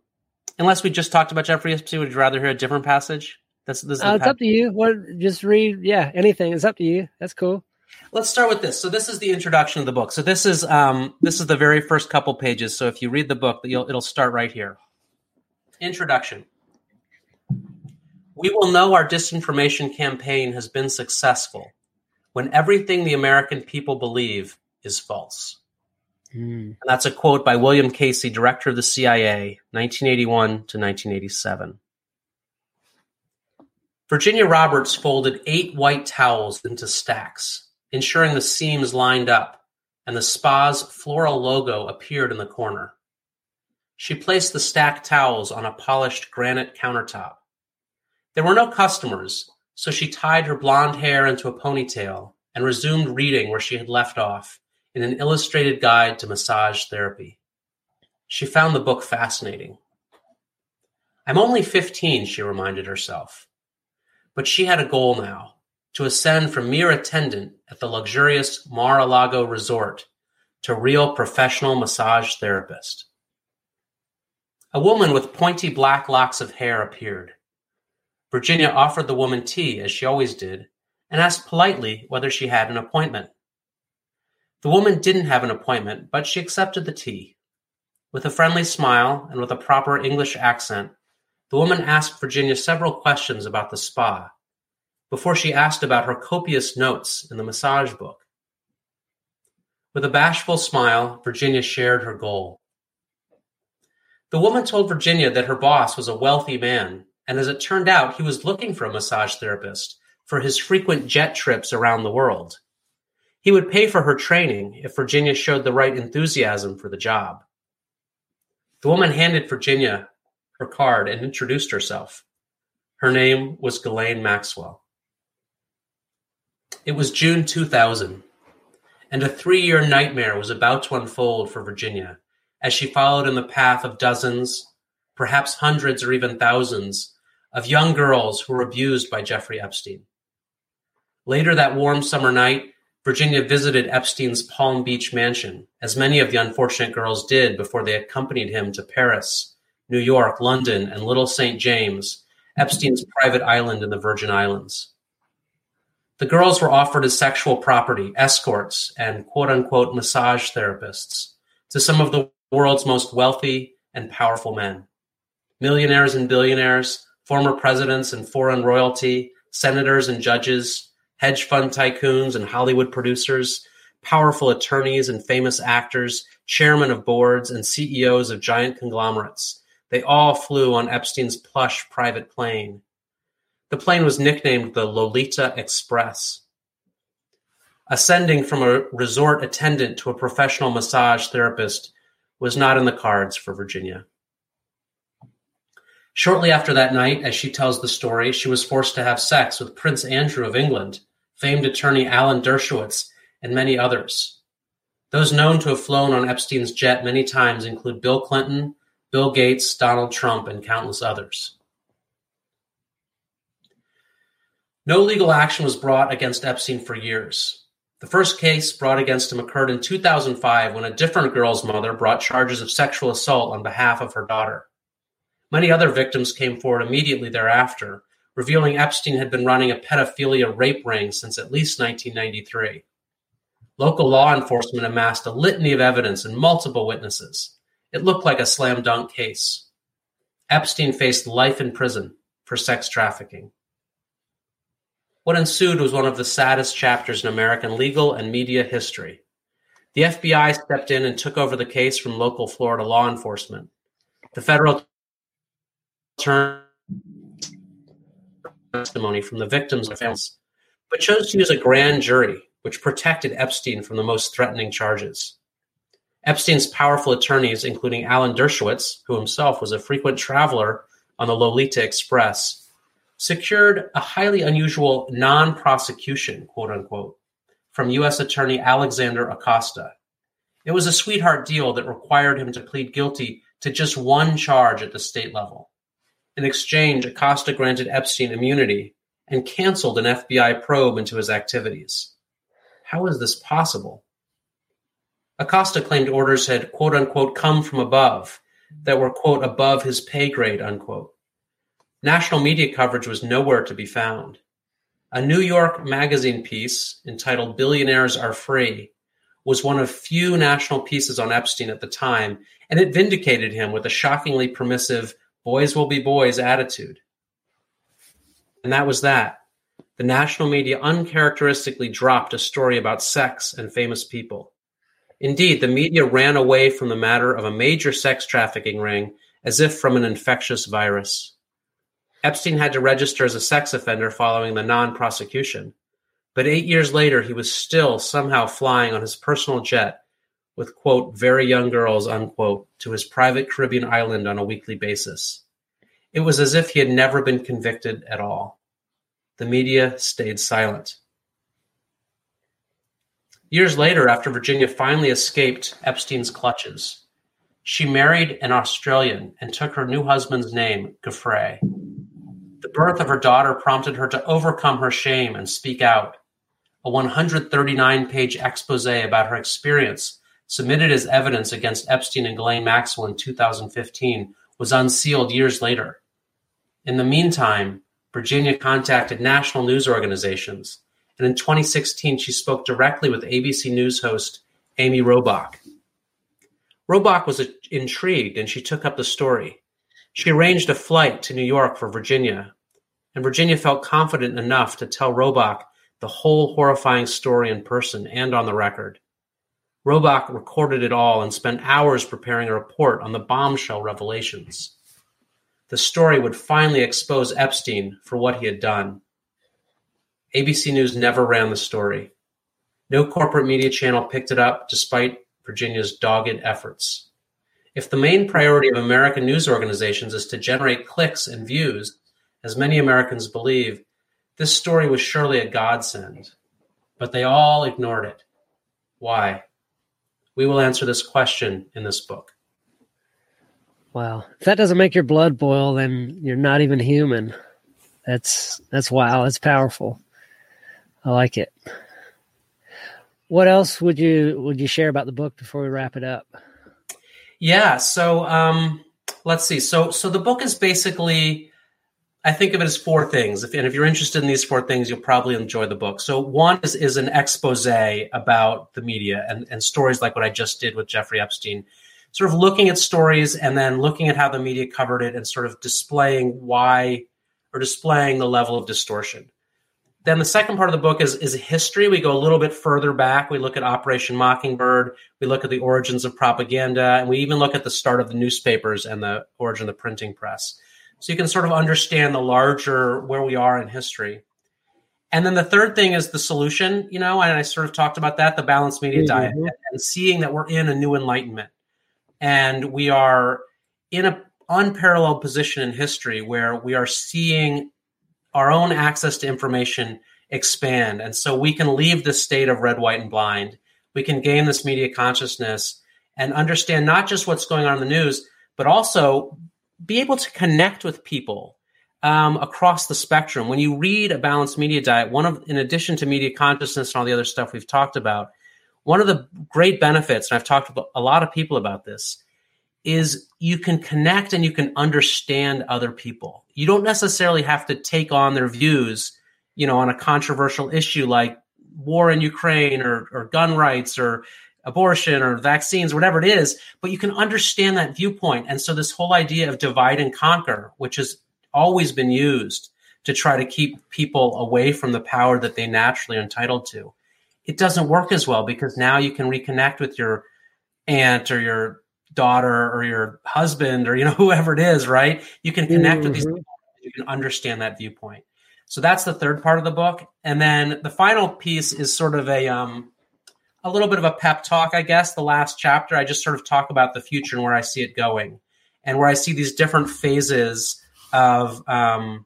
unless we just talked about Jeffrey Epstein, would you rather hear a different passage? That's this. Uh, it's up to you. What? Just read. Yeah, anything. It's up to you. That's cool. Let's start with this. So this is the introduction of the book. So this is um, this is the very first couple pages. So if you read the book, it'll start right here. Introduction. We will know our disinformation campaign has been successful when everything the American people believe is false. Mm. And that's a quote by William Casey, director of the CIA, 1981 to 1987. Virginia Roberts folded eight white towels into stacks, ensuring the seams lined up, and the spa's floral logo appeared in the corner. She placed the stacked towels on a polished granite countertop. There were no customers, so she tied her blonde hair into a ponytail and resumed reading where she had left off in an illustrated guide to massage therapy. She found the book fascinating. I'm only 15, she reminded herself. But she had a goal now to ascend from mere attendant at the luxurious Mar-a-Lago resort to real professional massage therapist. A woman with pointy black locks of hair appeared. Virginia offered the woman tea, as she always did, and asked politely whether she had an appointment. The woman didn't have an appointment, but she accepted the tea. With a friendly smile and with a proper English accent, the woman asked Virginia several questions about the spa before she asked about her copious notes in the massage book. With a bashful smile, Virginia shared her goal. The woman told Virginia that her boss was a wealthy man, and as it turned out, he was looking for a massage therapist for his frequent jet trips around the world. He would pay for her training if Virginia showed the right enthusiasm for the job. The woman handed Virginia her card and introduced herself. Her name was Ghislaine Maxwell. It was June 2000, and a three year nightmare was about to unfold for Virginia as she followed in the path of dozens, perhaps hundreds or even thousands, of young girls who were abused by Jeffrey Epstein. Later that warm summer night, Virginia visited Epstein's Palm Beach mansion, as many of the unfortunate girls did before they accompanied him to Paris New York, London, and Little St. James, Epstein's private island in the Virgin Islands. The girls were offered as sexual property, escorts, and quote unquote massage therapists to some of the world's most wealthy and powerful men. Millionaires and billionaires, former presidents and foreign royalty, senators and judges, hedge fund tycoons and Hollywood producers, powerful attorneys and famous actors, chairmen of boards, and CEOs of giant conglomerates they all flew on Epstein's plush private plane. The plane was nicknamed the Lolita Express. Ascending from a resort attendant to a professional massage therapist was not in the cards for Virginia. Shortly after that night, as she tells the story, she was forced to have sex with Prince Andrew of England, famed attorney Alan Dershowitz, and many others. Those known to have flown on Epstein's jet many times include Bill Clinton, Bill Gates, Donald Trump, and countless others. No legal action was brought against Epstein for years. The first case brought against him occurred in 2005 when a different girl's mother brought charges of sexual assault on behalf of her daughter. Many other victims came forward immediately thereafter, revealing Epstein had been running a pedophilia rape ring since at least 1993. Local law enforcement amassed a litany of evidence and multiple witnesses. It looked like a slam dunk case. Epstein faced life in prison for sex trafficking. What ensued was one of the saddest chapters in American legal and media history. The FBI stepped in and took over the case from local Florida law enforcement. The federal testimony from the victims and families, but chose to use a grand jury, which protected Epstein from the most threatening charges. Epstein's powerful attorneys, including Alan Dershowitz, who himself was a frequent traveler on the Lolita Express, secured a highly unusual non prosecution, quote unquote, from U.S. Attorney Alexander Acosta. It was a sweetheart deal that required him to plead guilty to just one charge at the state level. In exchange, Acosta granted Epstein immunity and canceled an FBI probe into his activities. How is this possible? Acosta claimed orders had quote unquote come from above that were quote above his pay grade unquote. National media coverage was nowhere to be found. A New York magazine piece entitled Billionaires Are Free was one of few national pieces on Epstein at the time, and it vindicated him with a shockingly permissive boys will be boys attitude. And that was that. The national media uncharacteristically dropped a story about sex and famous people. Indeed, the media ran away from the matter of a major sex trafficking ring as if from an infectious virus. Epstein had to register as a sex offender following the non prosecution. But eight years later, he was still somehow flying on his personal jet with quote very young girls unquote to his private Caribbean island on a weekly basis. It was as if he had never been convicted at all. The media stayed silent. Years later, after Virginia finally escaped Epstein's clutches, she married an Australian and took her new husband's name, Giuffre. The birth of her daughter prompted her to overcome her shame and speak out. A 139 page expose about her experience submitted as evidence against Epstein and Ghislaine Maxwell in 2015 was unsealed years later. In the meantime, Virginia contacted national news organizations, and in 2016 she spoke directly with ABC News host Amy Robach. Robach was intrigued and she took up the story. She arranged a flight to New York for Virginia, and Virginia felt confident enough to tell Robach the whole horrifying story in person and on the record. Robach recorded it all and spent hours preparing a report on the bombshell revelations. The story would finally expose Epstein for what he had done. ABC News never ran the story. No corporate media channel picked it up despite Virginia's dogged efforts. If the main priority of American news organizations is to generate clicks and views, as many Americans believe, this story was surely a godsend. But they all ignored it. Why? We will answer this question in this book. Wow. If that doesn't make your blood boil, then you're not even human. That's that's wow, that's powerful. I like it. What else would you would you share about the book before we wrap it up? Yeah, so um let's see. So so the book is basically I think of it as four things. If, and if you're interested in these four things, you'll probably enjoy the book. So one is, is an expose about the media and, and stories like what I just did with Jeffrey Epstein, sort of looking at stories and then looking at how the media covered it and sort of displaying why or displaying the level of distortion. Then the second part of the book is, is history. We go a little bit further back. We look at Operation Mockingbird. We look at the origins of propaganda, and we even look at the start of the newspapers and the origin of the printing press. So you can sort of understand the larger where we are in history. And then the third thing is the solution, you know, and I sort of talked about that, the balanced media mm-hmm. diet, and seeing that we're in a new enlightenment. And we are in an unparalleled position in history where we are seeing our own access to information expand. And so we can leave the state of red, white, and blind. We can gain this media consciousness and understand not just what's going on in the news, but also be able to connect with people um, across the spectrum. When you read a balanced media diet, one of, in addition to media consciousness and all the other stuff we've talked about, one of the great benefits, and I've talked to a lot of people about this, is you can connect and you can understand other people. You don't necessarily have to take on their views, you know, on a controversial issue like war in Ukraine or, or gun rights or abortion or vaccines, whatever it is, but you can understand that viewpoint. And so this whole idea of divide and conquer, which has always been used to try to keep people away from the power that they naturally are entitled to, it doesn't work as well because now you can reconnect with your aunt or your daughter or your husband or you know [LAUGHS] whoever it is right you can connect mm-hmm. with these mm-hmm. people you can understand that viewpoint so that's the third part of the book and then the final piece is sort of a um a little bit of a pep talk i guess the last chapter i just sort of talk about the future and where i see it going and where i see these different phases of um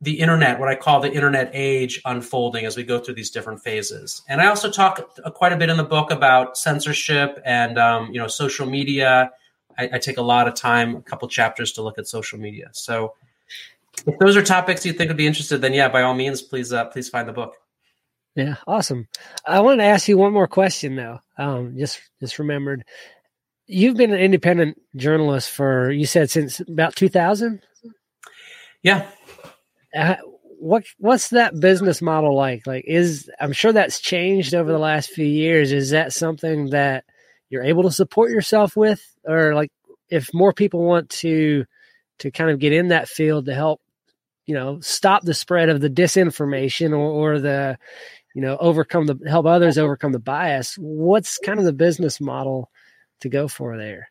the internet, what I call the internet age unfolding as we go through these different phases. And I also talk quite a bit in the book about censorship and um, you know social media. I, I, take a lot of time, a couple chapters to look at social media. So if those are topics you think would be interested, then yeah, by all means, please uh, please find the book. Yeah, awesome. I wanted to ask you one more question though. Um, just just remembered, you've been an independent journalist for you said since about two thousand. Yeah, uh, what what's that business model like? Like, is I'm sure that's changed over the last few years. Is that something that you're able to support yourself with, or like if more people want to to kind of get in that field to help, you know, stop the spread of the disinformation or, or the, you know, overcome the help others overcome the bias. What's kind of the business model to go for there?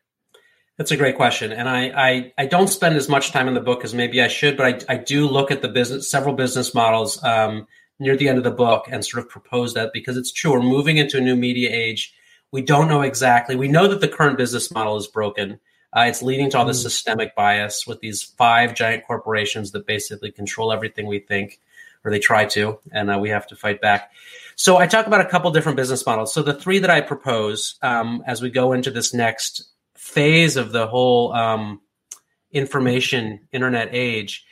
That's a great question, and I, I, I don't spend as much time in the book as maybe I should, but I I do look at the business several business models um, near the end of the book and sort of propose that because it's true we're moving into a new media age. We don't know exactly. We know that the current business model is broken. Uh, it's leading to all this mm. systemic bias with these five giant corporations that basically control everything we think, or they try to, and uh, we have to fight back. So I talk about a couple different business models. So the three that I propose um, as we go into this next phase of the whole um, information internet age.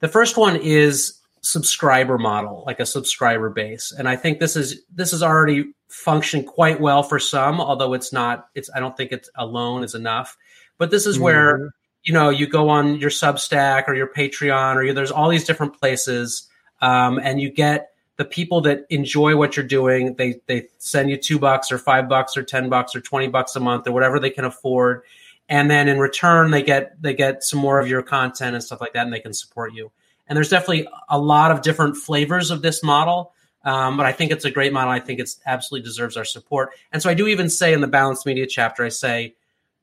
The first one is subscriber model, like a subscriber base, and I think this is this is already functioned quite well for some, although it's not. It's I don't think it's alone is enough. But this is mm-hmm. where you know you go on your Substack or your Patreon or you, there's all these different places, um, and you get the people that enjoy what you're doing. They they send you two bucks or five bucks or ten bucks or twenty bucks a month or whatever they can afford. And then in return they get they get some more of your content and stuff like that and they can support you. And there's definitely a lot of different flavors of this model. Um, but i think it's a great model. I think it absolutely deserves our support. And so i do even say in the balanced media chapter i say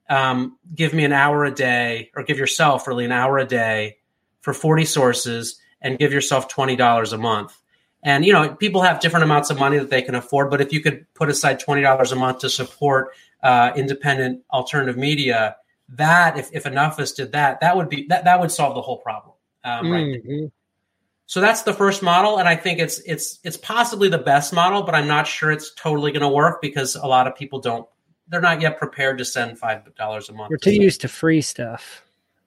um, give me an hour a day or give yourself really an hour a day for 40 sources and give yourself $20 a month and you know, people have different amounts of money that they can afford, but if you could put aside twenty dollars a month to support uh, independent alternative media, that if, if enough of us did that, that would be that that would solve the whole problem. Um, right. Mm-hmm. So that's the first model, and I think it's it's it's possibly the best model, but I'm not sure it's totally going to work because a lot of people don't they're not yet prepared to send five dollars a month. We're too used to free stuff.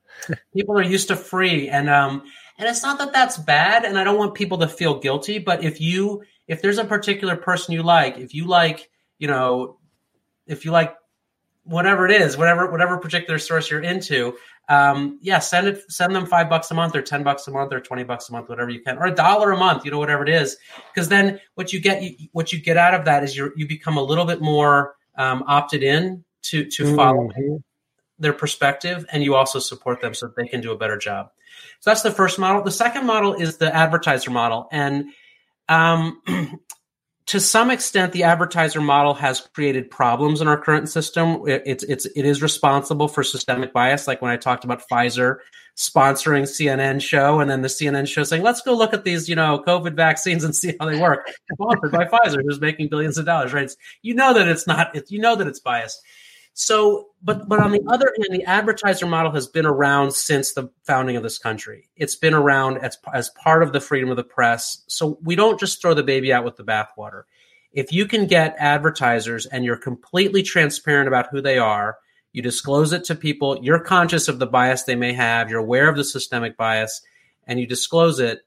[LAUGHS] people are used to free, and um, and it's not that that's bad, and I don't want people to feel guilty. But if you, if there's a particular person you like, if you like, you know, if you like whatever it is, whatever whatever particular source you're into, um, yeah, send it, send them five bucks a month, or ten bucks a month, or twenty bucks a month, whatever you can, or a dollar a month, you know, whatever it is. Because then what you get, you, what you get out of that is you you become a little bit more um, opted in to to follow mm-hmm. their perspective, and you also support them so that they can do a better job. So that's the first model. The second model is the advertiser model. And um, [CLEARS THROAT] to some extent, the advertiser model has created problems in our current system. It, it's it's it is responsible for systemic bias, like when I talked about Pfizer sponsoring CNN show, and then the CNN show saying, "Let's go look at these, you know, COVID vaccines and [LAUGHS] see how they work." Sponsored by Pfizer, who's making billions of dollars, right? It's, you know that it's not. You know that it's biased. So, but but on the other hand, the advertiser model has been around since the founding of this country. It's been around as as part of the freedom of the press. So we don't just throw the baby out with the bathwater. If you can get advertisers and you're completely transparent about who they are, you disclose it to people, you're conscious of the bias they may have, you're aware of the systemic bias, and you disclose it.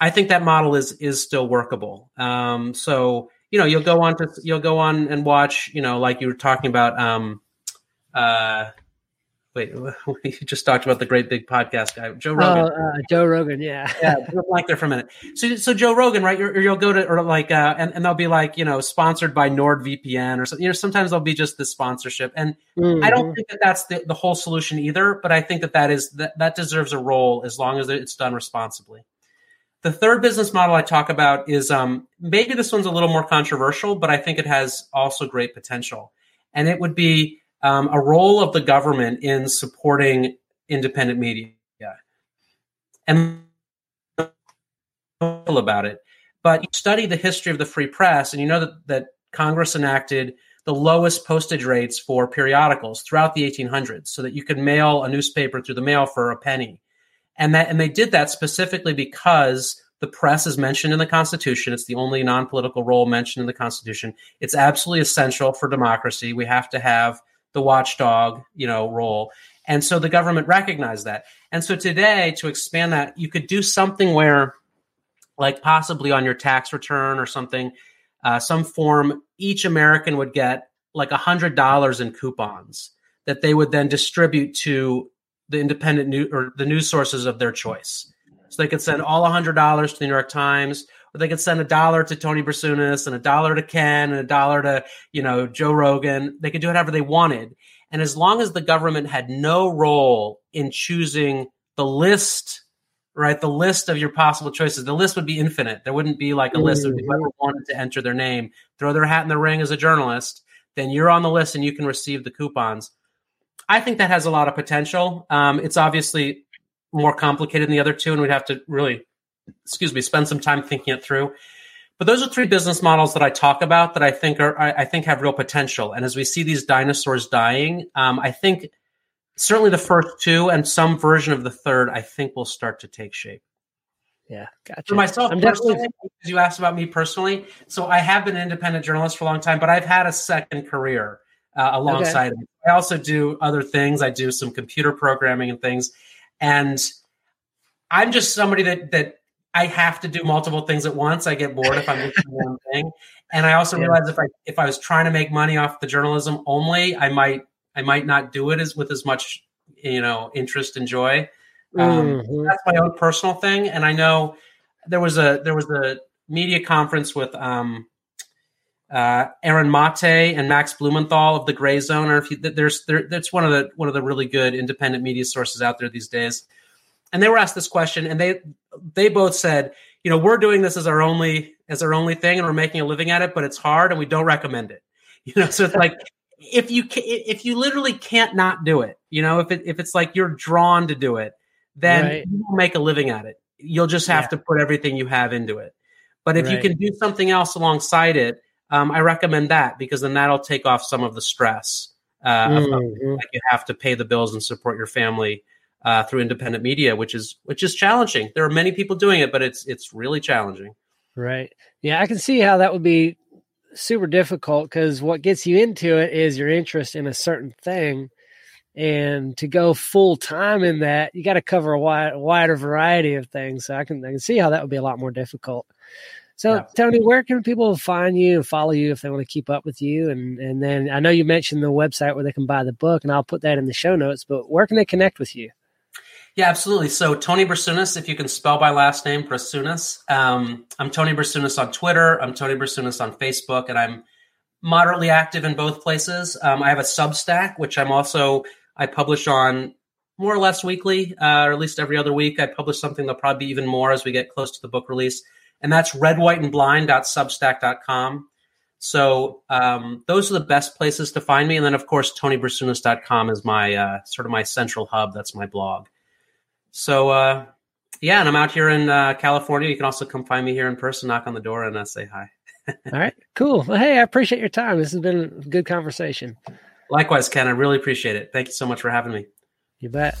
I think that model is is still workable. Um, so you know you'll go on to you'll go on and watch you know like you were talking about um uh wait [LAUGHS] you just talked about the great big podcast guy joe rogan. oh, uh, joe rogan yeah. [LAUGHS] Yeah blank there for a minute. So so joe rogan right you will go to or like uh and, and they'll be like you know sponsored by nordvpn or something you know sometimes they'll be just the sponsorship. And mm-hmm. i don't think that that's the, the whole solution either but i think that that is that that deserves a role as long as it's done responsibly the third business model I talk about is um, maybe this one's a little more controversial, but I think it has also great potential. And it would be um, a role of the government in supporting independent media. And about it. But you study the history of the free press, and you know that, that Congress enacted the lowest postage rates for periodicals throughout the 1800s so that you could mail a newspaper through the mail for a penny and that and they did that specifically because the press is mentioned in the Constitution. It's the only non-political role mentioned in the Constitution. It's absolutely essential for democracy. We have to have the watchdog, you know, role. And so the government recognized that. And so today, to expand that, you could do something where, like possibly on your tax return or something, uh, some form, each American would get like a hundred dollars in coupons that they would then distribute to the independent news or the news sources of their choice. So they could send all hundred dollars to the New York Times, or they could send a dollar to Tony Brasunas and a dollar to Ken and a dollar to you know Joe Rogan. They could do whatever they wanted, and as long as the government had no role in choosing the list, right, the list of your possible choices, the list would be infinite. There wouldn't be like a list of mm-hmm. whoever wanted to enter their name, throw their hat in the ring as a journalist. Then you're on the list and you can receive the coupons. I think that has a lot of potential. Um, it's obviously more complicated than the other two, and we'd have to really, excuse me, spend some time thinking it through. But those are three business models that I talk about that I think are I, I think have real potential. And as we see these dinosaurs dying, um, I think certainly the first two and some version of the third, I think will start to take shape. Yeah, gotcha. For myself I'm personally, definitely... you asked about me personally, so I have been an independent journalist for a long time, but I've had a second career uh, alongside okay. I also do other things. I do some computer programming and things, and I'm just somebody that that I have to do multiple things at once. I get bored if I'm doing one thing, and I also yeah. realize if I if I was trying to make money off the journalism only, I might I might not do it as with as much you know interest and joy. Um, mm-hmm. That's my own personal thing, and I know there was a there was a media conference with um, uh, Aaron Mate and Max Blumenthal of the Grayzone. Or if you, there's there, that's one of the one of the really good independent media sources out there these days. And they were asked this question, and they they both said, you know, we're doing this as our only as our only thing, and we're making a living at it, but it's hard, and we don't recommend it. [LAUGHS] You know, so it's like if you if you literally can't not do it, you know, if it if it's like you're drawn to do it, then right. you will make a living at it. You'll just have yeah. to put everything you have into it. But if right. you can do something else alongside it, um, I recommend that because then that'll take off some of the stress. Uh, mm-hmm. like you have to pay the bills and support your family uh, through independent media, which is which is challenging. There are many people doing it, but it's it's really challenging. Right. Yeah, I can see how that would be super difficult because what gets you into it is your interest in a certain thing, and to go full time in that, you got to cover a wide, wider variety of things. So I can I can see how that would be a lot more difficult. So, yeah. Tony, where can people find you and follow you if they want to keep up with you? And and then I know you mentioned the website where they can buy the book, and I'll put that in the show notes. But where can they connect with you? Yeah, absolutely. So Tony Brasunas, if you can spell my last name, Brasunas. Um, I'm Tony Brasunas on Twitter. I'm Tony Brasunas on Facebook, and I'm moderately active in both places. Um, I have a Substack, which I'm also I publish on more or less weekly, uh, or at least every other week. I publish something that'll probably be even more as we get close to the book release and that's redwhiteandblind.substack.com. So um, those are the best places to find me. And then, of course, tonybrasunas.com is my uh, sort of my central hub. That's my blog. So uh, yeah, and I'm out here in uh, California. You can also come find me here in person, knock on the door, and uh, say hi. [LAUGHS] All right, cool. Well, hey, I appreciate your time. This has been a good conversation. Likewise, Ken. I really appreciate it. Thank you so much for having me. You bet.